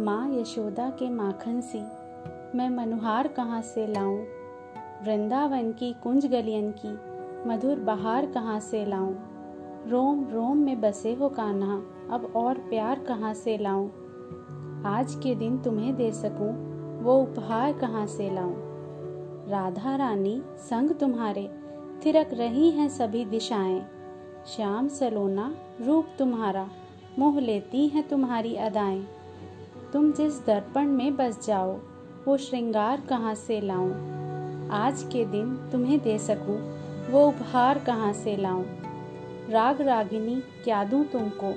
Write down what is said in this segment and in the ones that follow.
माँ यशोदा के माखन सी। मैं मनुहार कहाँ से लाऊं? वृंदावन की कुंज गलियन की, मधुर बहार कहाँ से लाऊं? रोम रोम में बसे हो कान्हा, अब और प्यार कहाँ से लाऊं? आज के दिन तुम्हें दे सकूँ, वो उपहार कहाँ से लाऊं? राधा रानी, संग तुम्हारे, थिरक रही हैं सभी दिशाएँ। श्याम सलोना, रूप तुम्हारा, मोह लेती हैं तुम्हारी अदाएँ। तुम जिस दर्पण में बस जाओ, वो श्रृंगार कहाँ से लाऊं? आज के दिन तुम्हें दे सकूँ, वो उपहार कहाँ से लाऊं? राग रागिनी, क्या दूँ तुमको?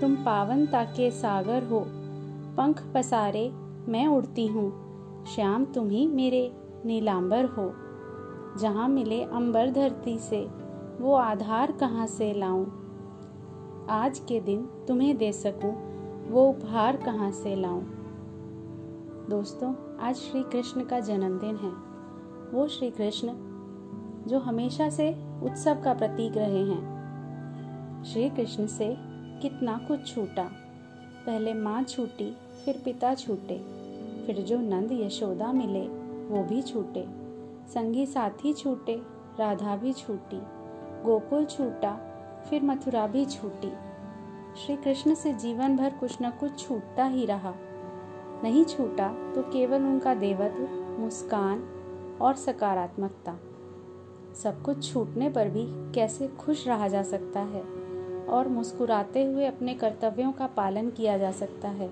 तुम पावनता के सागर हो। पंख पसारे, मैं उड़ती हूँ। श्याम, तुम ही मेरे नीलांबर हो। जहाँ मिले अंबर धरती से, वो आधार कहाँ से लाऊं? आज के दिन तुम्हें दे सकूँ वो उपहार कहाँ से लाऊं? दोस्तों, आज श्री कृष्ण का जन्मदिन है। वो श्री कृष्ण जो हमेशा से उत्सव का प्रतीक रहे हैं। श्री कृष्ण से कितना कुछ छूटा। पहले माँ छूटी, फिर पिता छूटे। फिर जो नंद यशोदा मिले, वो भी छूटे। संगी साथी छूटे, राधा भी छूटी। गोकुल छूटा, फिर मथुरा भी छूटी। श्री कृष्ण से जीवन भर कुछ न कुछ छूटता ही रहा। नहीं छूटा तो केवल उनका देवत्व, मुस्कान और सकारात्मकता। सब कुछ छूटने पर भी कैसे खुश रहा जा सकता है और मुस्कुराते हुए अपने कर्तव्यों का पालन किया जा सकता है,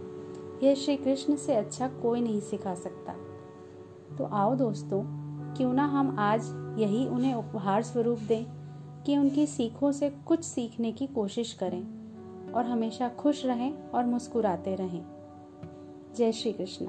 यह श्री कृष्ण से अच्छा कोई नहीं सिखा सकता। तो आओ दोस्तों, क्यों ना हम आज यही उन्हें उपहार स्वरूप दें कि उनकी सीखों से कुछ सीखने की कोशिश करें। और हमेशा खुश रहें और मुस्कुराते रहें। जय श्री कृष्ण।